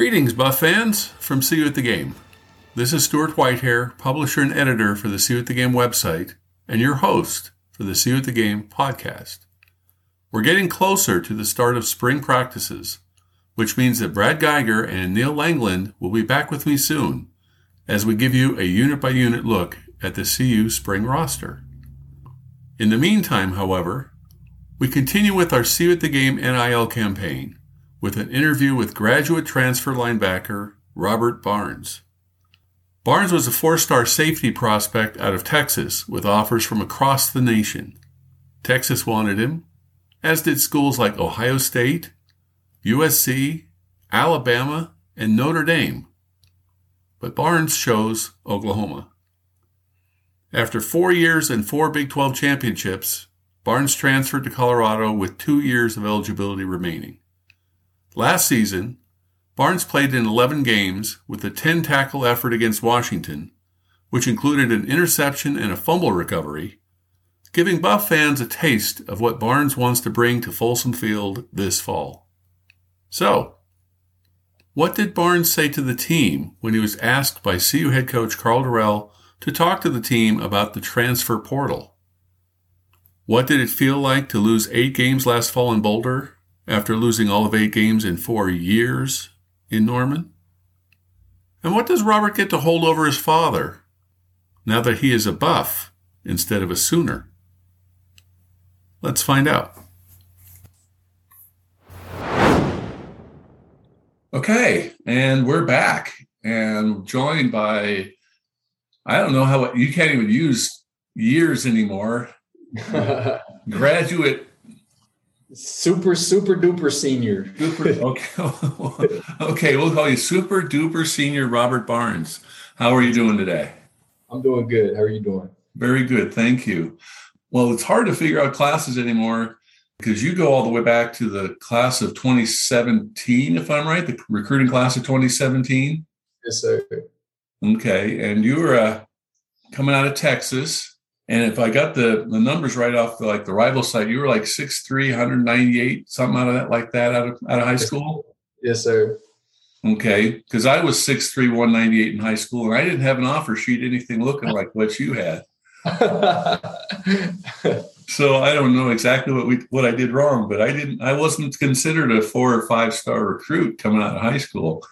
Greetings, Buff fans, from CU at the Game. This is Stuart Whitehair, publisher and editor for the CU at the Game website, and your host for the CU at the Game podcast. We're getting closer to the start of spring practices, which means that Brad Geiger and Neil Langland will be back with me soon as we give you a unit by unit look at the CU spring roster. In the meantime, however, we continue with our CU at the Game NIL campaign with an interview with graduate transfer linebacker Robert Barnes. Barnes was a four star safety prospect out of Texas with offers from across the nation. Texas wanted him, as did schools like Ohio State, USC, Alabama, and Notre Dame. But Barnes chose Oklahoma. After four years and four Big 12 championships, Barnes transferred to Colorado with two years of eligibility remaining. Last season, Barnes played in 11 games with a 10 tackle effort against Washington, which included an interception and a fumble recovery, giving Buff fans a taste of what Barnes wants to bring to Folsom Field this fall. So, what did Barnes say to the team when he was asked by CU head coach Karl Dorrell to talk to the team about the transfer portal? What did it feel like to lose eight games last fall in Boulder after losing all of eight games in four years in Norman? And what does Robert get to hold over his father now that he is a buff instead of a sooner? Let's find out. Okay, and we're back and joined by, I don't know how, you can't even use years anymore. Graduate Super, super duper senior. Super, okay. okay, we'll call you super duper senior Robert Barnes. How are you doing today? I'm doing good. How are you doing? Very good. Thank you. Well, it's hard to figure out classes anymore because you go all the way back to the class of 2017, if I'm right, the recruiting class of 2017. Yes, sir. Okay. And you were uh, coming out of Texas. And if I got the, the numbers right off the, like the rival site, you were like 6'3", 198, something out of that, like that out of, out of high school? Yes, sir. Okay. Because I was 6'3", 198 in high school, and I didn't have an offer sheet, anything looking like what you had. so I don't know exactly what we what I did wrong, but I didn't I wasn't considered a four or five star recruit coming out of high school.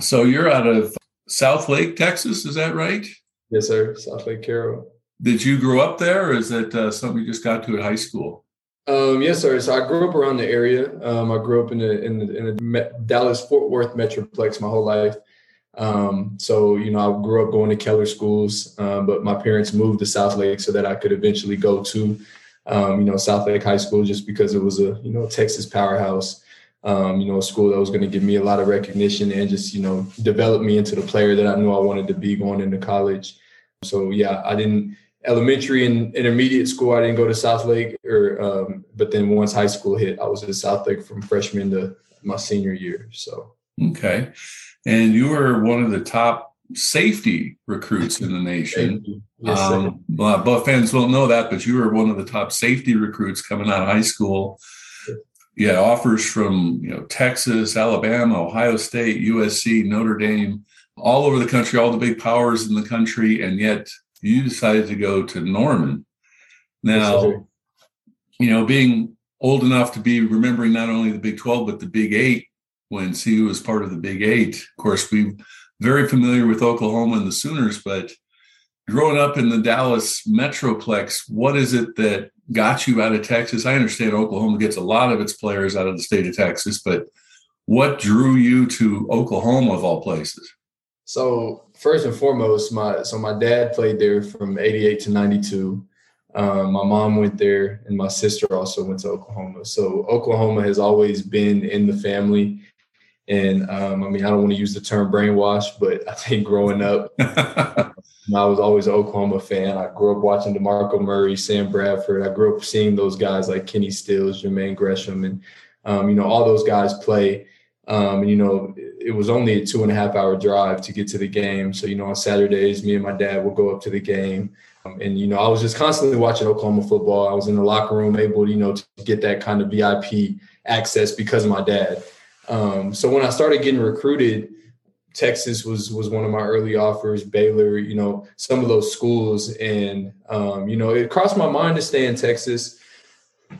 So you're out of Southlake, Texas, is that right? Yes, sir. Southlake Carroll. Did you grow up there, or is it uh, something you just got to at high school? Um, yes, sir. So I grew up around the area. Um, I grew up in the in the, in the Dallas Fort Worth metroplex my whole life. Um, so you know, I grew up going to Keller schools, um, but my parents moved to Southlake so that I could eventually go to, um, you know, Southlake High School just because it was a you know Texas powerhouse. Um, you know, a school that was going to give me a lot of recognition and just you know develop me into the player that I knew I wanted to be going into college. So yeah, I didn't elementary and intermediate school, I didn't go to Southlake, or um, but then once high school hit, I was at Southlake from freshman to my senior year. So okay, and you were one of the top safety recruits in the nation. Yes, um, Buff fans won't know that, but you were one of the top safety recruits coming out of high school. Yeah, offers from you know Texas, Alabama, Ohio State, USC, Notre Dame, all over the country, all the big powers in the country, and yet you decided to go to Norman. Now, you know, being old enough to be remembering not only the Big 12, but the Big Eight when CU was part of the Big Eight. Of course, we very familiar with Oklahoma and the Sooners, but growing up in the Dallas Metroplex, what is it that got you out of Texas? I understand Oklahoma gets a lot of its players out of the state of Texas, but what drew you to Oklahoma of all places? So first and foremost, my so my dad played there from '88 to '92. Um, my mom went there, and my sister also went to Oklahoma. So Oklahoma has always been in the family. And um, I mean, I don't want to use the term brainwash, but I think growing up, I was always an Oklahoma fan. I grew up watching DeMarco Murray, Sam Bradford. I grew up seeing those guys like Kenny Stills, Jermaine Gresham, and um, you know all those guys play. Um, and you know, it was only a two and a half hour drive to get to the game. So you know, on Saturdays, me and my dad would go up to the game. Um, and you know, I was just constantly watching Oklahoma football. I was in the locker room, able, to, you know, to get that kind of VIP access because of my dad. Um, so when I started getting recruited, Texas was was one of my early offers. Baylor, you know, some of those schools, and um, you know, it crossed my mind to stay in Texas,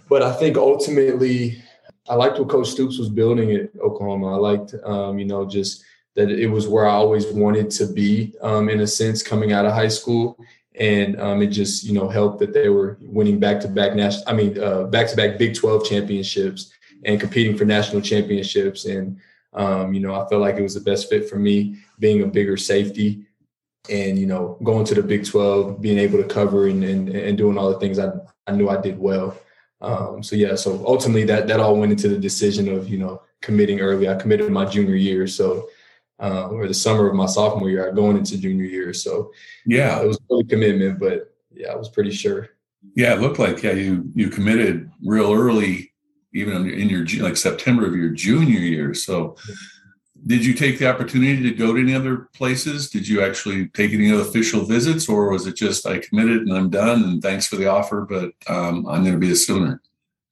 but I think ultimately, I liked what Coach Stoops was building at Oklahoma. I liked, um, you know, just that it was where I always wanted to be, um, in a sense, coming out of high school, and um, it just you know helped that they were winning back to back national. I mean, back to back Big Twelve championships and competing for national championships. And, um, you know, I felt like it was the best fit for me being a bigger safety and, you know, going to the Big 12, being able to cover and, and, and doing all the things I, I knew I did well. Um, so, yeah, so ultimately that, that all went into the decision of, you know, committing early. I committed my junior year. So, uh, or the summer of my sophomore year, going into junior year. So, yeah, uh, it was a commitment, but yeah, I was pretty sure. Yeah, it looked like yeah, you you committed real early even in your like September of your junior year. So, did you take the opportunity to go to any other places? Did you actually take any other official visits, or was it just I committed and I'm done and thanks for the offer, but um, I'm going to be a Sooner?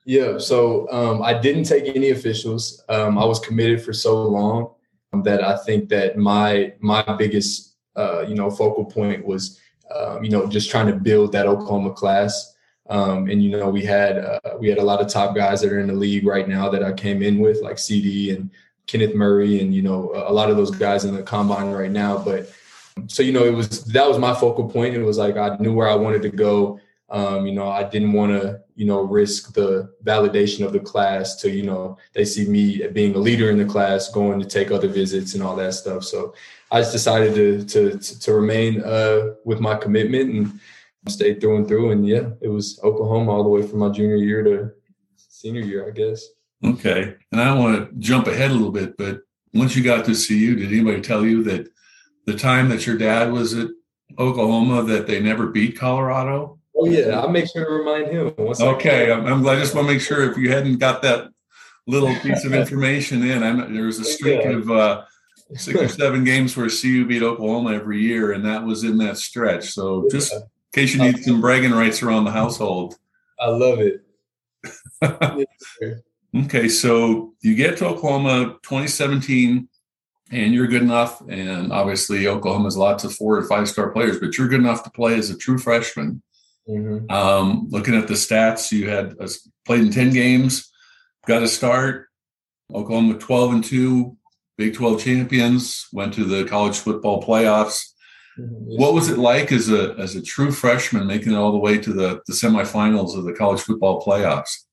Yeah, so um, I didn't take any officials. Um, I was committed for so long that I think that my my biggest uh, you know focal point was um, you know just trying to build that Oklahoma class. Um, and you know, we had uh, we had a lot of top guys that are in the league right now that I came in with, like CeeDee and Kenneth Murray, and you know, a lot of those guys in the combine right now. But so you know, it was that was my focal point. It was like I knew where I wanted to go. Um, you know, I didn't want to, you know, risk the validation of the class to, you know, they see me being a leader in the class, going to take other visits and all that stuff. So I just decided to to to remain uh, with my commitment and stayed through and through. And yeah, it was Oklahoma all the way from my junior year to senior year, I guess. Okay. And I want to jump ahead a little bit, but once you got to CU, did anybody tell you that the time that your dad was at Oklahoma that they never beat Colorado? Oh yeah, I'll make sure to remind him. okay, I'm, I'm, i just want to make sure if you hadn't got that little piece of information in, I'm, there was a streak yeah. of uh, six or seven games where CU beat Oklahoma every year, and that was in that stretch. So just in case you need some bragging rights around the household. I love it. okay, so you get to Oklahoma 2017 and you're good enough. And obviously, Oklahoma has lots of four or five star players, but you're good enough to play as a true freshman. Mm-hmm. Um, looking at the stats, you had uh, played in 10 games, got a start. Oklahoma 12 and 2, Big 12 champions, went to the college football playoffs. What was it like as a as a true freshman making it all the way to the the semifinals of the college football playoffs?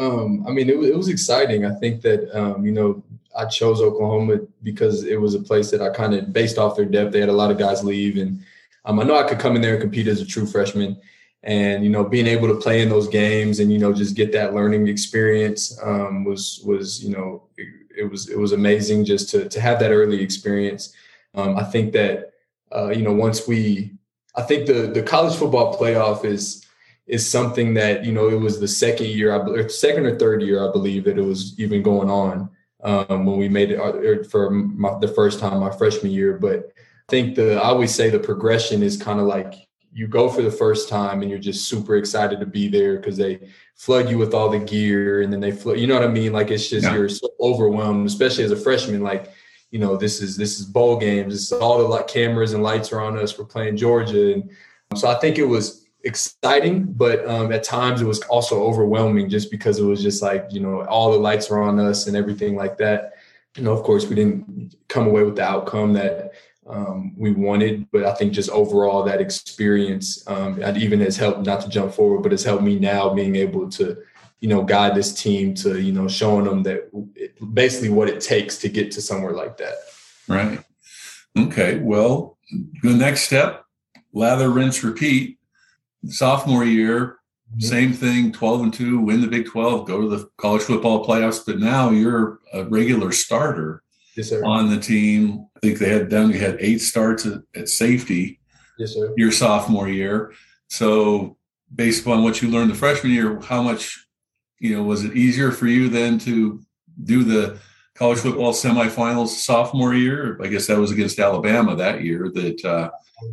Um, I mean, it, it was exciting. I think that um, you know I chose Oklahoma because it was a place that I kind of based off their depth. They had a lot of guys leave, and um, I know I could come in there and compete as a true freshman. And you know, being able to play in those games and you know just get that learning experience um, was was you know it, it, was it was amazing just to to have that early experience. Um, I think that uh, you know, once we, I think the the college football playoff is is something that you know it was the second year, I second or third year, I believe that it was even going on um, when we made it uh, for my, the first time my freshman year. But I think the I always say the progression is kind of like you go for the first time and you're just super excited to be there because they flood you with all the gear and then they flood, you know what I mean? Like it's just yeah. you're so overwhelmed, especially as a freshman. Like you know, this is this is bowl games. it's all the like cameras and lights are on us. We're playing Georgia, and so I think it was exciting, but um, at times it was also overwhelming just because it was just like you know all the lights are on us and everything like that. You know, of course, we didn't come away with the outcome that um, we wanted. But I think just overall that experience, um, even has helped not to jump forward, but has helped me now being able to, you know, guide this team to, you know, showing them that it, basically what it takes to get to somewhere like that. Right. Okay. Well, the next step, lather, rinse, repeat. Sophomore year, same thing, 12 and 2, win the Big 12, go to the college football playoffs. But now you're a regular starter yes, on the team. I think they had done, you had eight starts at, at safety yes, sir. your sophomore year. So, based upon what you learned the freshman year, how much, you know, was it easier for you then to do the college football semifinals sophomore year? I guess that was against Alabama that year that uh,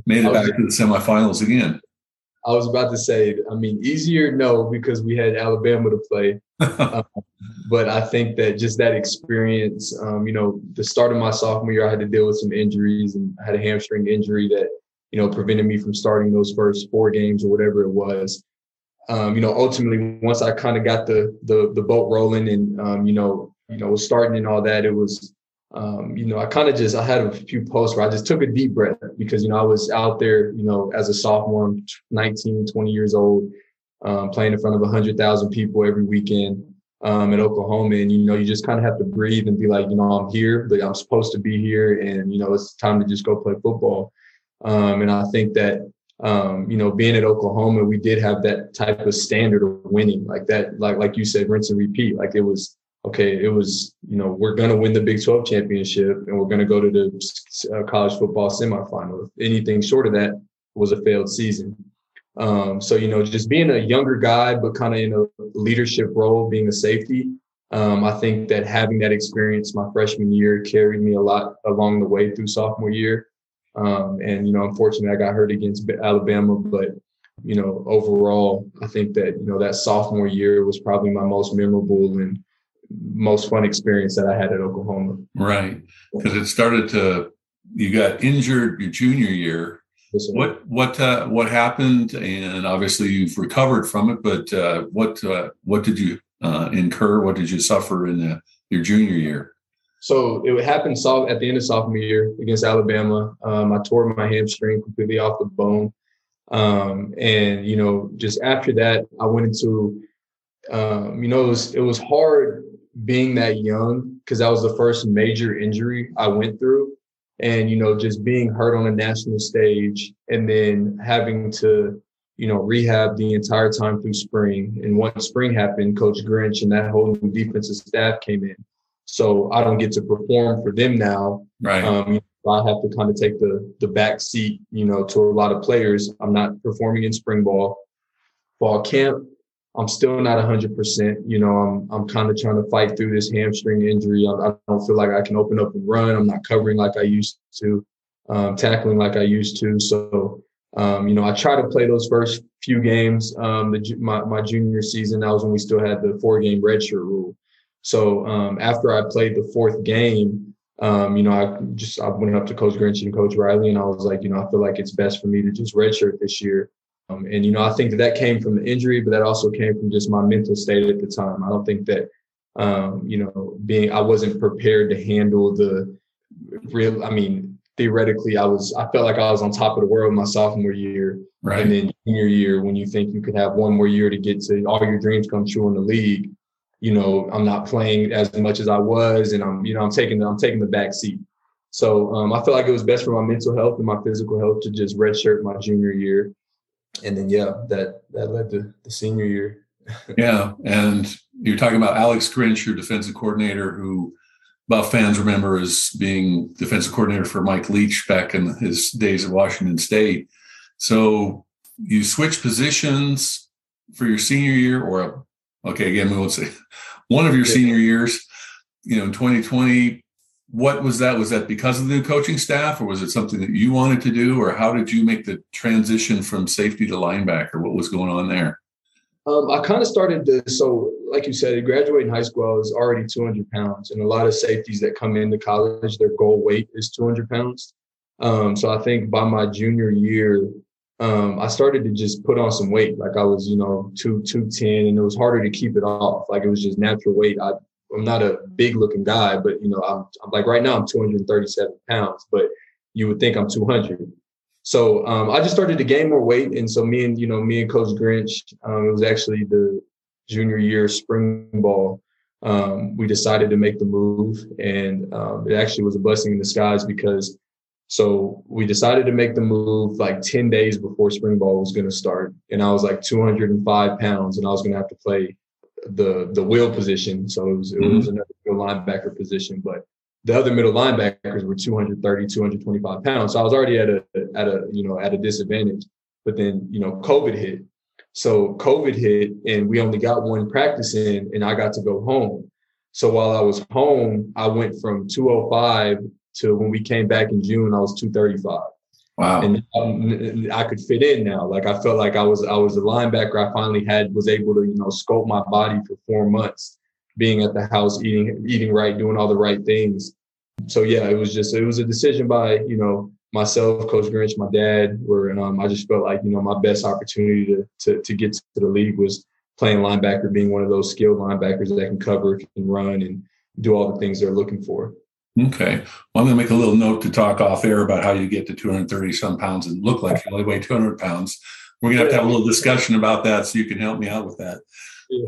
made it back to the semifinals again. I was about to say, I mean, easier no because we had Alabama to play, um, but I think that just that experience, um, you know, the start of my sophomore year, I had to deal with some injuries and I had a hamstring injury that you know prevented me from starting those first four games or whatever it was. Um, you know, ultimately, once I kind of got the the the boat rolling and um, you know, you know, was starting and all that, it was um, you know, I kind of just I had a few posts where I just took a deep breath because you know I was out there, you know, as a sophomore, 19, 20 years old, um, playing in front of 100,000 people every weekend um, at Oklahoma, and you know, you just kind of have to breathe and be like, you know, I'm here, but I'm supposed to be here, and you know, it's time to just go play football. Um, and I think that um, you know, being at Oklahoma, we did have that type of standard of winning, like that, like like you said, rinse and repeat. Like it was okay, it was, you know, we're going to win the Big 12 championship and we're going to go to the uh, college football semifinal. Anything short of that was a failed season. Um, so, you know, just being a younger guy, but kind of in a leadership role, being a safety, um, I think that having that experience my freshman year carried me a lot along the way through sophomore year. Um, and, you know, unfortunately, I got hurt against Alabama, but, you know, overall, I think that, you know, that sophomore year was probably my most memorable and most fun experience that I had at Oklahoma. Right, because it started to you got injured your junior year. What what uh, what happened? And obviously you've recovered from it, but uh, what uh, what did you uh, incur? What did you suffer in the, your junior year? So it happened at the end of sophomore year against Alabama. Um, I tore my hamstring completely off the bone, um, and you know, just after that, I went into um, you know, it was it was hard being that young because that was the first major injury I went through. And, you know, just being hurt on a national stage and then having to, you know, rehab the entire time through spring. And once spring happened, Coach Grinch and that whole new defensive staff came in. So I don't get to perform for them now. Right. Um, I have to kind of take the the back seat, you know, to a lot of players. I'm not performing in spring ball. Fall camp, I'm still not 100%. You know, I'm I'm kind of trying to fight through this hamstring injury. I, I, don't feel like I can open up and run. I'm not covering like I used to, um, tackling like I used to. So, um, you know, I try to play those first few games. Um, the, my my junior season, that was when we still had the four game redshirt rule. So um, after I played the fourth game, um, you know, I just I went up to Coach Grinch and Coach Riley, and I was like, you know, I feel like it's best for me to just redshirt this year. Um, and, you know, I think that that came from the injury, but that also came from just my mental state at the time. I don't think that, um, you know, being, I wasn't prepared to handle the real, I mean, theoretically, I was, I felt like I was on top of the world my sophomore year. Right. And then junior year, when you think you could have one more year to get to all your dreams come true in the league, you know, I'm not playing as much as I was, and I'm, you know, I'm taking, I'm taking the back seat. So um, I felt like it was best for my mental health and my physical health to just redshirt my junior year and then yeah, that that led to the senior year. yeah, and you're talking about Alex Grinch, your defensive coordinator, who Buff fans remember as being defensive coordinator for Mike Leach back in his days at Washington State. So you switch positions for your senior year, or okay, again, we won't say one of your yeah. senior years. You know, in 2020, what was that? Was that because of the new coaching staff, or was it something that you wanted to do, or how did you make the transition from safety to linebacker? What was going on there? Um, I kind of started to, so like you said, graduating high school, I was already 200 pounds, and a lot of safeties that come into college, their goal weight is 200 pounds. Um, so I think by my junior year, um, I started to just put on some weight. Like I was, you know, two two ten, and it was harder to keep it off. Like it was just natural weight. I I'm not a big looking guy, but you know, I'm, I'm like right now I'm 237 pounds, but you would think I'm 200. So um, I just started to gain more weight, and so me and you know me and Coach Grinch, um, it was actually the junior year spring ball. Um, we decided to make the move, and um, it actually was a blessing in disguise because so we decided to make the move like 10 days before spring ball was going to start. And I was like 205 pounds and I was going to have to play the the wheel position. So it was, it mm-hmm. was another linebacker position, but the other middle linebackers were 230, 225 pounds. So I was already at a, at a, you know, at a disadvantage, but then, you know, COVID hit. So COVID hit and we only got one practice in and I got to go home. So while I was home, I went from 205 to when we came back in June, I was 235. Wow. And um, I could fit in now. Like I felt like I was I was a linebacker. I finally had was able to, you know, sculpt my body for four months, being at the house, eating, eating right, doing all the right things. So yeah, it was just it was a decision by, you know, myself, Coach Grinch, my dad, where um, I just felt like, you know, my best opportunity to to to get to the league was playing linebacker, being one of those skilled linebackers that can cover, can run and do all the things they're looking for. Okay. Well, I'm going to make a little note to talk off air about how you get to 230 some pounds and look like you only weigh 200 pounds. We're going to have to have a little discussion about that so you can help me out with that.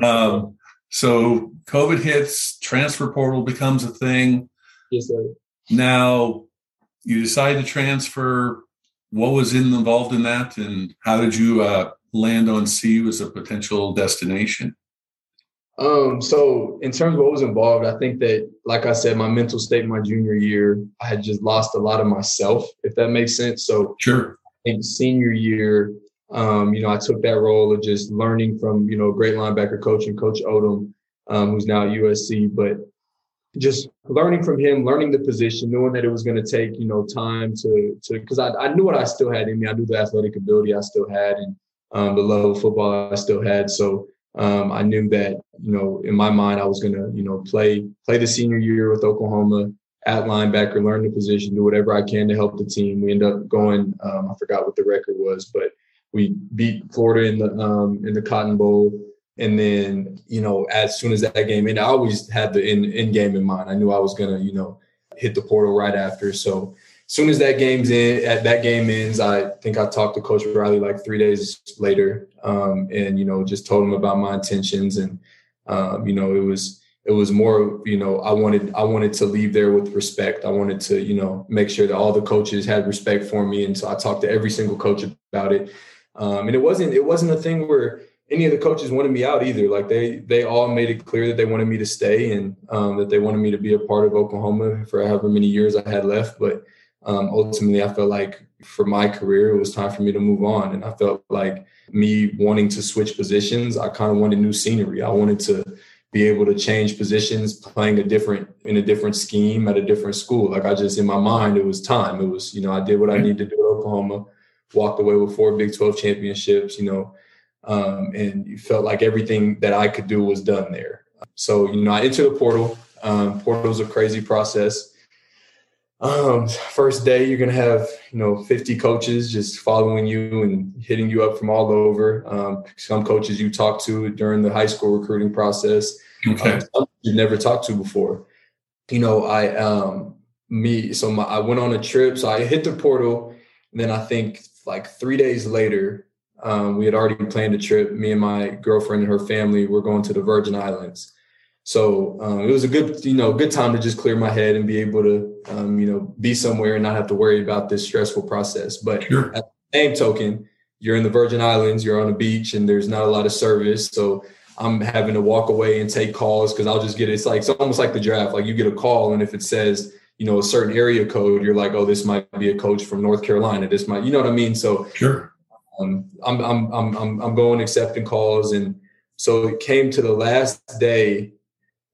Um, so COVID hits, transfer portal becomes a thing. Yes, sir. Now you decide to transfer. What was in, involved in that, and how did you uh, land on CU as a potential destination? Um, so in terms of what was involved, I think that, like I said, my mental state my junior year, I had just lost a lot of myself, if that makes sense. So sure. I think senior year, um, you know, I took that role of just learning from, you know, great linebacker coach and Coach Odom, um, who's now at USC, but just learning from him, learning the position, knowing that it was going to take, you know, time to, to, cause I, I knew what I still had in me. I knew the athletic ability I still had and um, the love of football I still had. So um, I knew that you know in my mind I was gonna you know play play the senior year with Oklahoma at linebacker, learn the position, do whatever I can to help the team. We end up going um, I forgot what the record was, but we beat Florida in the um, in the Cotton Bowl. And then, you know, as soon as that game ended, I always had the end, end game in mind. I knew I was gonna, you know, hit the portal right after. So soon as that game's in, at that game ends, I think I talked to Coach Riley like three days later, um, and you know, just told him about my intentions, and um, you know, it was it was more, you know, I wanted I wanted to leave there with respect. I wanted to, you know, make sure that all the coaches had respect for me, and so I talked to every single coach about it. Um, and it wasn't it wasn't a thing where any of the coaches wanted me out either. Like they they all made it clear that they wanted me to stay and um, that they wanted me to be a part of Oklahoma for however many years I had left. But um, ultimately, I felt like for my career, it was time for me to move on. And I felt like me wanting to switch positions, I kind of wanted new scenery. I wanted to be able to change positions, playing a different in a different scheme at a different school. Like I just in my mind, it was time. It was, you know, I did what I needed to do at Oklahoma, walked away with four Big 12 championships, you know, um, and you felt like everything that I could do was done there. So, you know, I entered the portal. Um, portal is a crazy process um, first day you're gonna have you know 50 coaches just following you and hitting you up from all over. Um, some coaches you talk to during the high school recruiting process, okay. um, you've never talked to before. You know, I um me so my, I went on a trip, so I hit the portal. And then I think like three days later, um, we had already planned a trip. Me and my girlfriend and her family were going to the Virgin Islands. So um, it was a good, you know, good time to just clear my head and be able to, um, you know, be somewhere and not have to worry about this stressful process. But sure. at the same token, you're in the Virgin Islands, you're on a beach, and there's not a lot of service. So I'm having to walk away and take calls because I'll just get it's like it's almost like the draft. Like you get a call, and if it says you know a certain area code, you're like, oh, this might be a coach from North Carolina. This might, you know what I mean? So sure. Um, I'm, I'm I'm I'm I'm going accepting calls, and so it came to the last day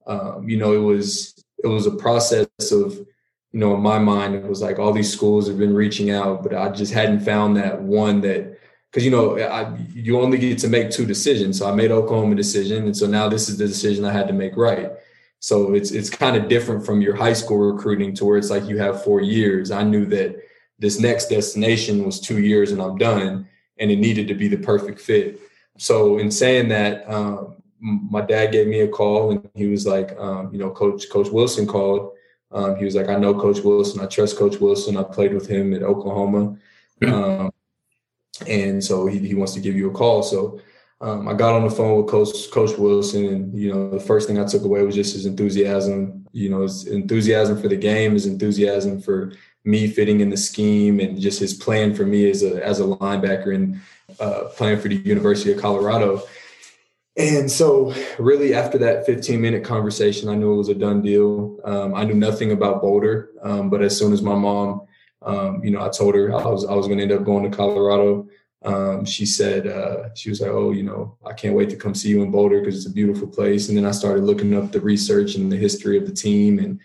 um, you know, it was it was a process of, you know, in my mind, it was like all these schools have been reaching out, but I just hadn't found that one that because you know I, you only get to make two decisions. So I made Oklahoma decision, and so now this is the decision I had to make right. So it's it's kind of different from your high school recruiting to where it's like you have four years. I knew that this next destination was two years and I'm done, and it needed to be the perfect fit. So in saying that, um, my dad gave me a call and he was like, um, you know, Coach Coach Wilson called. Um, he was like, I know Coach Wilson. I trust Coach Wilson. I played with him at Oklahoma. Um, and so he, he wants to give you a call. So um, I got on the phone with Coach Coach Wilson, and you know the first thing I took away was just his enthusiasm. You know, his enthusiasm for the game, his enthusiasm for me fitting in the scheme, and just his plan for me as a as a linebacker and uh, playing for the University of Colorado. And so, really, after that 15 minute conversation, I knew it was a done deal. Um, I knew nothing about Boulder, um, but as soon as my mom, um, you know, I told her I was I was going to end up going to Colorado um, she said uh, she was like, "Oh, you know, I can't wait to come see you in Boulder because it's a beautiful place." And then I started looking up the research and the history of the team, and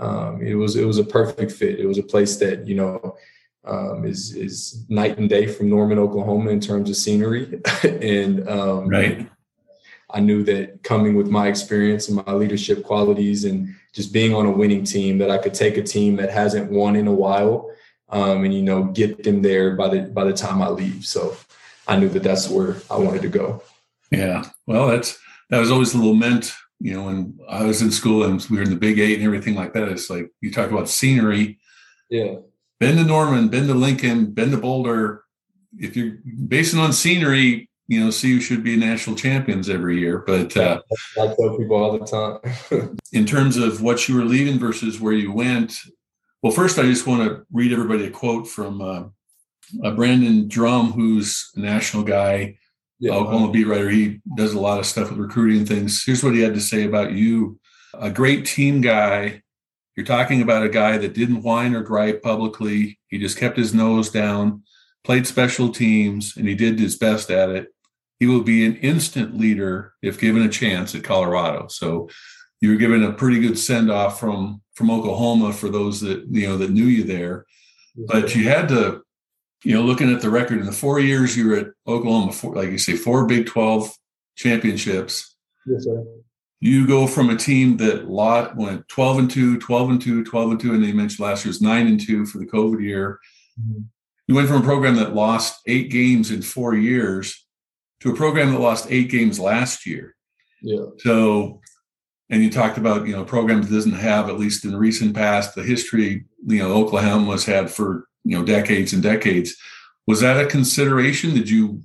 um, it was it was a perfect fit. It was a place that you know um, is is night and day from Norman, Oklahoma, in terms of scenery, and um, right. I knew that coming with my experience and my leadership qualities and just being on a winning team, that I could take a team that hasn't won in a while um, and you know get them there by the by the time I leave. So I knew that that's where I wanted to go. Yeah, well, that's that was always the lament. You know, when I was in school and we were in the Big Eight and everything like that, it's like you talk about scenery. Yeah. Been to Norman, been to Lincoln, been to Boulder. If you're basing on scenery, you know, CU should be national champions every year. But uh, I tell people all the time. in terms of what you were leaving versus where you went, well, first, I just want to read everybody a quote from uh, uh, Brandon Drum, who's a national guy, yeah, Oklahoma beat writer. He does a lot of stuff with recruiting things. Here's what he had to say about you a great team guy. You're talking about a guy that didn't whine or gripe publicly. He just kept his nose down, played special teams, and he did his best at it. He will be an instant leader if given a chance at Colorado. So you were given a pretty good send off from from Oklahoma for those that you know that knew you there. But you had to, you know, looking at the record in the four years you were at Oklahoma, four, like you say, four Big Twelve championships. Yes, sir. You go from a team that lot went 12 and 2, 12 and 2, 12 and 2, and they mentioned last year was 9 and 2 for the COVID year. Mm-hmm. You went from a program that lost eight games in four years to a program that lost eight games last year. Yeah. So and you talked about you know programs doesn't have at least in the recent past the history you know Oklahoma has had for you know decades and decades. Was that a consideration? Did you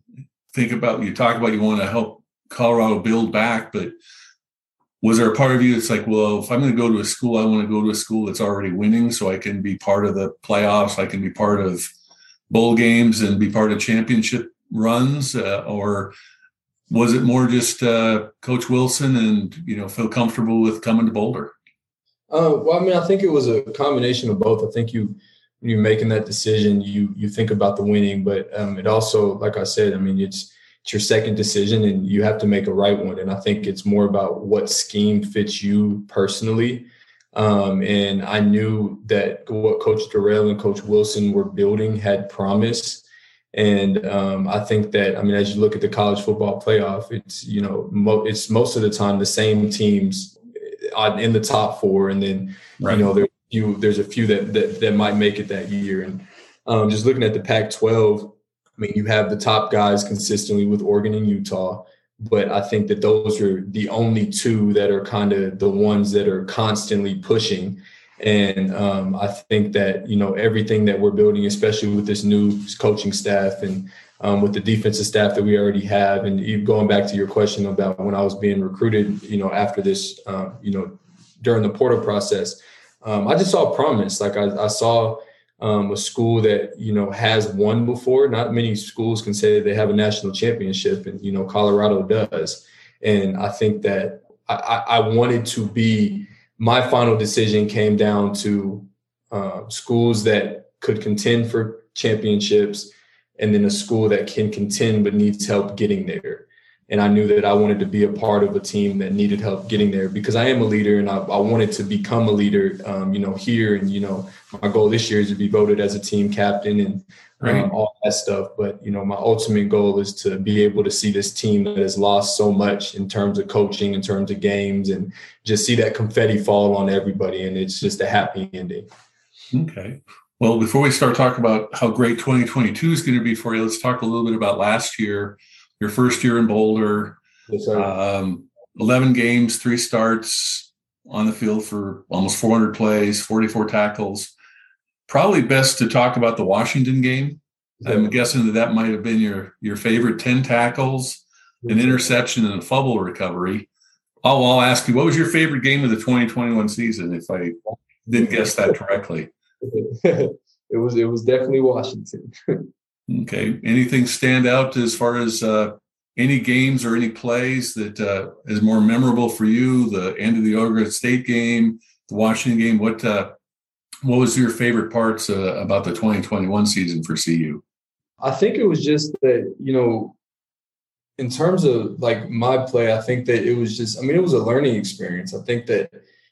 think about you talk about you want to help Colorado build back, but was there a part of you that's like, well, if I'm going to go to a school, I want to go to a school that's already winning, so I can be part of the playoffs, I can be part of bowl games, and be part of championship runs, uh, or was it more just uh, Coach Wilson and you know feel comfortable with coming to Boulder? Uh, well, I mean, I think it was a combination of both. I think you when you're making that decision, you you think about the winning, but um, it also, like I said, I mean, it's it's your second decision, and you have to make a right one. And I think it's more about what scheme fits you personally. Um, and I knew that what Coach Dorrell and Coach Wilson were building had promise and um, I think that I mean, as you look at the college football playoff, it's you know mo- it's most of the time the same teams uh, in the top four, and then right. you know there's a few there's a few that, that that might make it that year. And um, just looking at the Pac-12, I mean, you have the top guys consistently with Oregon and Utah, but I think that those are the only two that are kind of the ones that are constantly pushing. And um, I think that you know everything that we're building, especially with this new coaching staff and um, with the defensive staff that we already have, and going back to your question about when I was being recruited, you know, after this, uh, you know, during the portal process, um, I just saw promise. Like I, I saw um, a school that you know has won before. Not many schools can say they have a national championship, and you know Colorado does. And I think that I, I wanted to be my final decision came down to uh, schools that could contend for championships and then a school that can contend but needs help getting there. And I knew that I wanted to be a part of a team that needed help getting there because I am a leader and I, I wanted to become a leader, um, you know, here. And, you know, my goal this year is to be voted as a team captain and right. um, all that stuff. But you know, my ultimate goal is to be able to see this team that has lost so much in terms of coaching, in terms of games, and just see that confetti fall on everybody, and it's just a happy ending. Okay. Well, before we start talking about how great 2022 is going to be for you, let's talk a little bit about last year, your first year in Boulder. Yes, um, 11 games, three starts, on the field for almost 400 plays, 44 tackles. Probably best to talk about the Washington game. I'm guessing that that might have been your your favorite 10 tackles, an interception, and a fumble recovery. I'll, I'll ask you, what was your favorite game of the 2021 season? If I didn't guess that correctly, it was it was definitely Washington. okay, anything stand out as far as uh, any games or any plays that uh, is more memorable for you? The end of the Oregon State game, the Washington game. What uh, what was your favorite parts uh, about the 2021 season for CU? I think it was just that you know, in terms of like my play, I think that it was just. I mean, it was a learning experience. I think that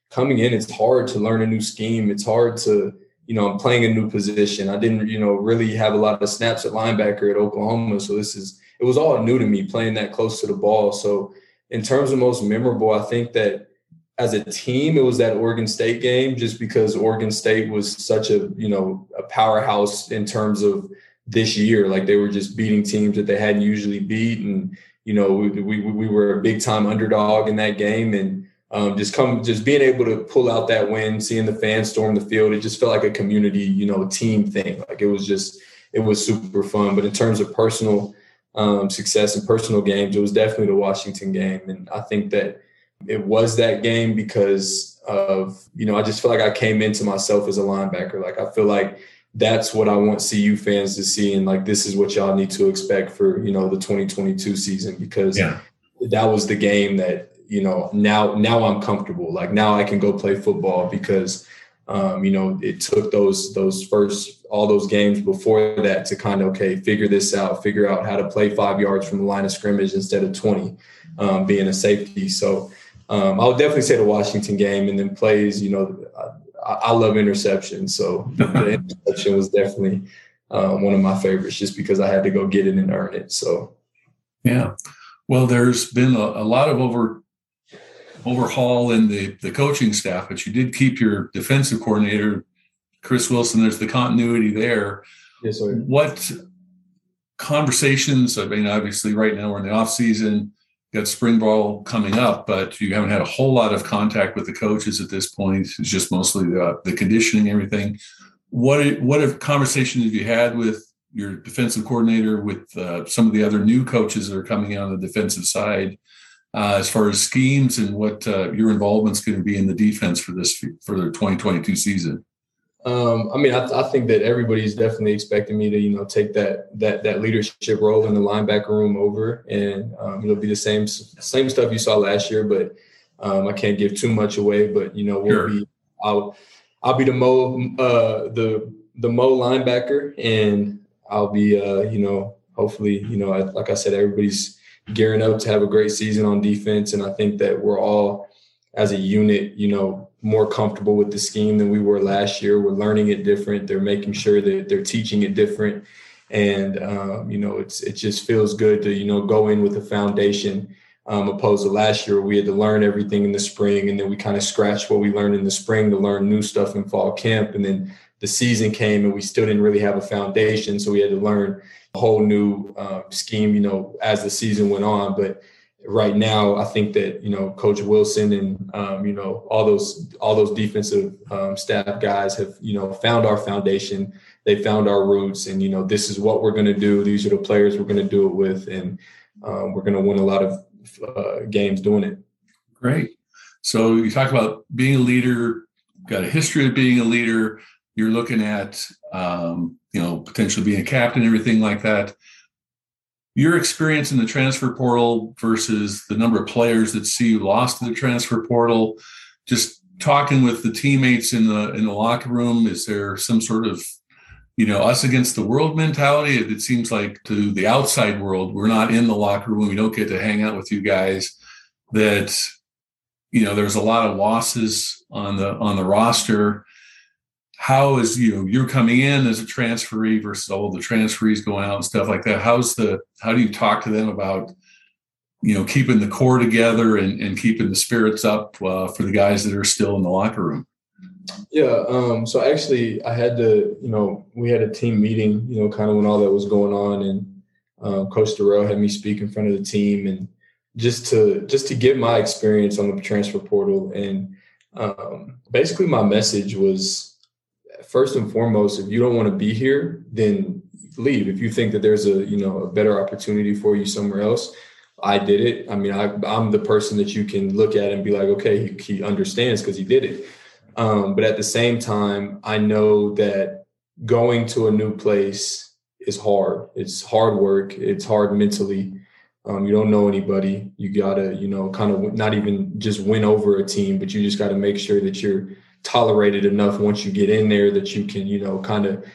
coming in, it's hard to learn a new scheme. It's hard to you know, I'm playing a new position. I didn't, you know, really have a lot of snaps at linebacker at Oklahoma. So this is it was all new to me playing that close to the ball. So in terms of most memorable, I think that as a team, it was that Oregon State game, just because Oregon State was such a you know a powerhouse in terms of this year. Like they were just beating teams that they hadn't usually beat, and you know we we, we were a big time underdog in that game, and um, just come just being able to pull out that win, seeing the fans storm the field, it just felt like a community you know team thing. Like it was just it was super fun. But in terms of personal um, success and personal games, it was definitely the Washington game. And I think that it was that game because of, you know, I just feel like I came into myself as a linebacker. Like I feel like that's what I want CU fans to see. And like, this is what y'all need to expect for, you know, the 2022 season because yeah. that was the game that, you know, now, now I'm comfortable. Like now I can go play football because um, you know, it took those those first all those games before that to kind of okay figure this out, figure out how to play five yards from the line of scrimmage instead of twenty, um, being a safety. So um, I would definitely say the Washington game, and then plays. You know, I, I love interception, so the interception was definitely um, one of my favorites, just because I had to go get it and earn it. So yeah, well, there's been a, a lot of over overhaul in the, the coaching staff, but you did keep your defensive coordinator, Chris Wilson. There's the continuity there. Yes, sir. What conversations? I mean, obviously, right now we're in the off season, got spring ball coming up, but you haven't had a whole lot of contact with the coaches at this point. It's just mostly the, the conditioning, everything. What what have conversations have you had with your defensive coordinator, with uh, some of the other new coaches that are coming out on the defensive side? Uh, as far as schemes and what uh, your involvement's going to be in the defense for this for the 2022 season? Um, I mean, I, I, think that everybody's definitely expecting me to, you know, take that that that leadership role in the linebacker room over, and um, it'll be the same same stuff you saw last year. But um, I can't give too much away. But you know, we'll sure. be I'll I'll be the mo uh, the the mo linebacker, and I'll be uh, you know hopefully you know like I said, everybody's gearing up to have a great season on defense. And I think that we're all, as a unit, you know, more comfortable with the scheme than we were last year. We're learning it different. They're making sure that they're teaching it different. And, um, you know, it's it just feels good to, you know, go in with a foundation um, opposed to last year we had to learn everything in the spring and then we kind of scratched what we learned in the spring to learn new stuff in fall camp and then the season came and we still didn't really have a foundation so we had to learn a whole new um, scheme, you know, as the season went on. But right now, I think that you know, Coach Wilson and um, you know all those all those defensive um, staff guys have you know found our foundation. They found our roots, and you know, this is what we're going to do. These are the players we're going to do it with, and um, we're going to win a lot of uh, games doing it. Great. So you talk about being a leader. Got a history of being a leader. You're looking at um, you know, potentially being a captain, everything like that. Your experience in the transfer portal versus the number of players that CU lost to the transfer portal, just talking with the teammates in the in the locker room, is there some sort of you know us against the world mentality? It seems like to the outside world we're not in the locker room we don't get to hang out with you guys that you know there's a lot of losses on the on the roster how is you know you're coming in as a transferee versus all the transferees going out and stuff like that. How's the how do you talk to them about you know keeping the core together and, and keeping the spirits up uh, for the guys that are still in the locker room? Yeah um, so actually i had to you know we had a team meeting you know kind of when all that was going on and um, coach Dorrell had me speak in front of the team and just to just to give my experience on the transfer portal and um, basically my message was first and foremost, if you don't want to be here, then leave. If you think that there's a you know a better opportunity for you somewhere else, I did it. I mean, I, am the person that you can look at and be like, okay, he, he understands because he did it. Um, but at the same time, I know that going to a new place is hard. It's hard work. It's hard mentally. Um, you don't know anybody. You gotta, you know, kind of not even just win over a team, but you just got to make sure that you're tolerated enough once you get in there that you can, you know, kind of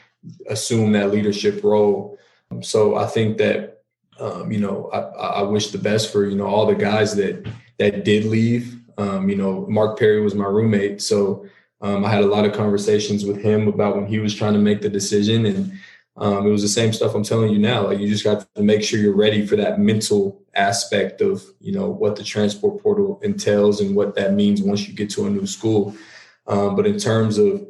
assume that leadership role. So I think that, um, you know, I, I, wish the best for you know all the guys that that did leave. Um, you know, Mark Perry was my roommate, so um, I had a lot of conversations with him about when he was trying to make the decision, and um, it was the same stuff I'm telling you now. Like you just got to make sure you're ready for that mental aspect of you know what the transfer portal entails and what that means once you get to a new school. Um, but in terms of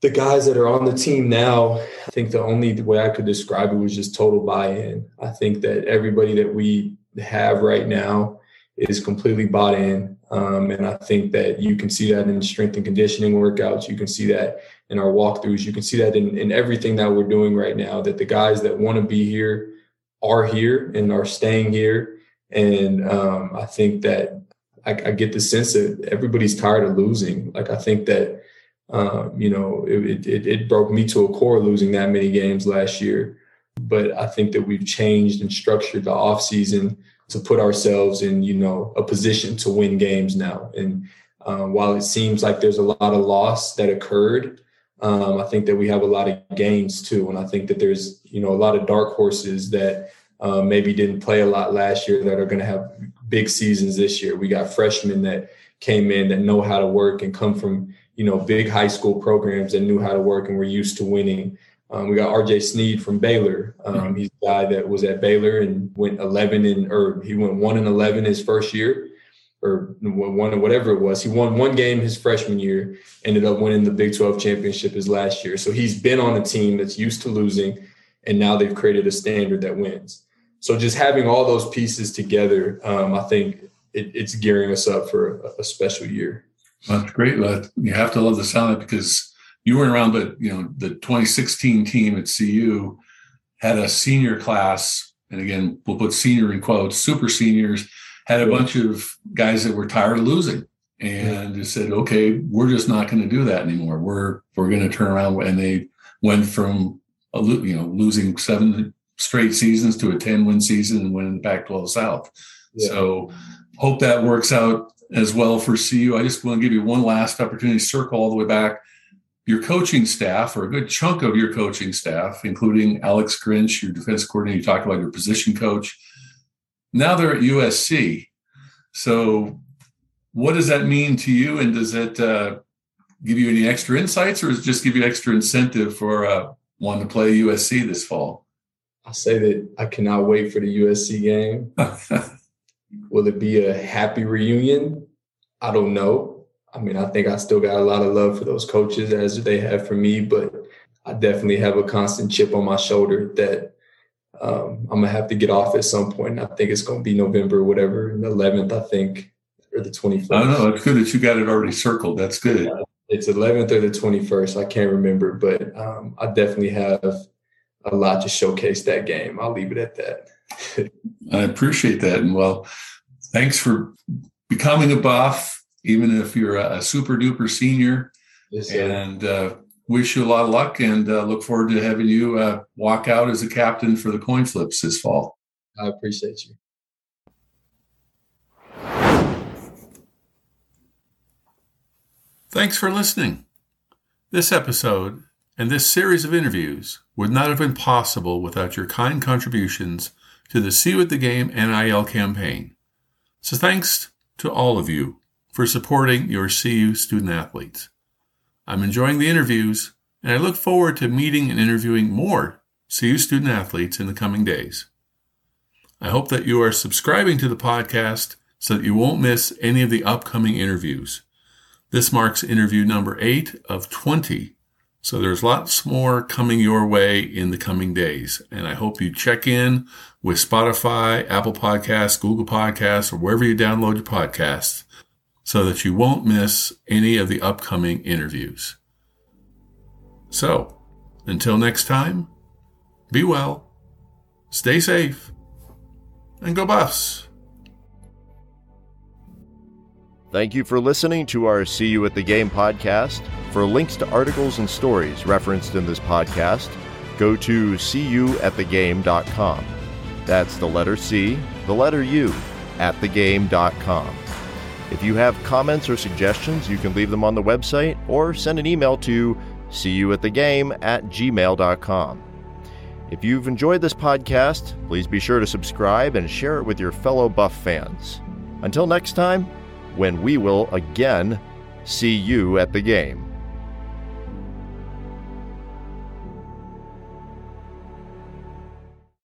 the guys that are on the team now, I think the only way I could describe it was just total buy-in. I think that everybody that we have right now is completely bought in. Um, and I think that you can see that in strength and conditioning workouts. You can see that in our walkthroughs. You can see that in, in everything that we're doing right now, that the guys that want to be here are here and are staying here. And um, I think that I, I, get the sense that everybody's tired of losing. Like I think that, um, you know, it, it, it broke me to a core losing that many games last year. But I think that we've changed and structured the off season – to put ourselves in you know a position to win games now and um, while it seems like there's a lot of loss that occurred um, i think that we have a lot of gains too and i think that there's you know a lot of dark horses that uh, maybe didn't play a lot last year that are going to have big seasons this year we got freshmen that came in that know how to work and come from you know big high school programs that knew how to work and were used to winning um, we got RJ Sneed from Baylor. Um, he's a guy that was at Baylor and went 11 and or he went one and 11 his first year, or one or whatever it was. He won one game his freshman year, ended up winning the Big 12 championship his last year. So he's been on a team that's used to losing, and now they've created a standard that wins. So just having all those pieces together, um, I think it, it's gearing us up for a, a special year. That's great. You have to love the sound of because you weren't around, but you know the 2016 team at CU had a senior class, and again we'll put senior in quotes, super seniors had a bunch of guys that were tired of losing and just said, okay, we're just not going to do that anymore. We're we're going to turn around, and they went from you know losing seven straight seasons to a 10 win season and winning the Pac-12 South. Yeah. So hope that works out as well for CU. I just want to give you one last opportunity to circle all the way back your coaching staff, or a good chunk of your coaching staff, including Alex Grinch, your defense coordinator, you talked about your position coach. Now they're at USC. So, what does that mean to you? And does it uh, give you any extra insights, or does it just give you extra incentive for uh, wanting to play USC this fall? I'll say that I cannot wait for the USC game. Will it be a happy reunion? I don't know. I mean, I think I still got a lot of love for those coaches as they have for me, but I definitely have a constant chip on my shoulder that um, I'm gonna have to get off at some point. I think it's gonna be November, whatever, the 11th, I think, or the 21st. I know. It's good that you got it already circled. That's good. Yeah, it's 11th or the 21st. I can't remember, but um, I definitely have a lot to showcase that game. I'll leave it at that. I appreciate that, and well, thanks for becoming a buff even if you're a, super duper senior. Yes, and uh, wish you a lot of luck and uh, look forward to having you uh, walk out as a captain for the coin flips this fall. I appreciate you. Thanks for listening. This episode and this series of interviews would not have been possible without your kind contributions to the CU at the Game NIL campaign. So thanks to all of you for supporting your CU student athletes. I'm enjoying the interviews, and I look forward to meeting and interviewing more CU student athletes in the coming days. I hope that you are subscribing to the podcast so that you won't miss any of the upcoming interviews. This marks interview number eight of 20. So there's lots more coming your way in the coming days. And I hope you check in with Spotify, Apple Podcasts, Google Podcasts, or wherever you download your podcasts so that you won't miss any of the upcoming interviews. So, until next time, be well, stay safe, and go Buffs! Thank you for listening to our CU at the Game podcast. For links to articles and stories referenced in this podcast, go to cuatthegame.com. That's the letter C, the letter U, at thegame.com. If you have comments or suggestions, you can leave them on the website or send an email to seeyouatthegame at gmail.com. If you've enjoyed this podcast, please be sure to subscribe and share it with your fellow Buff fans. Until next time, when we will again see you at the game.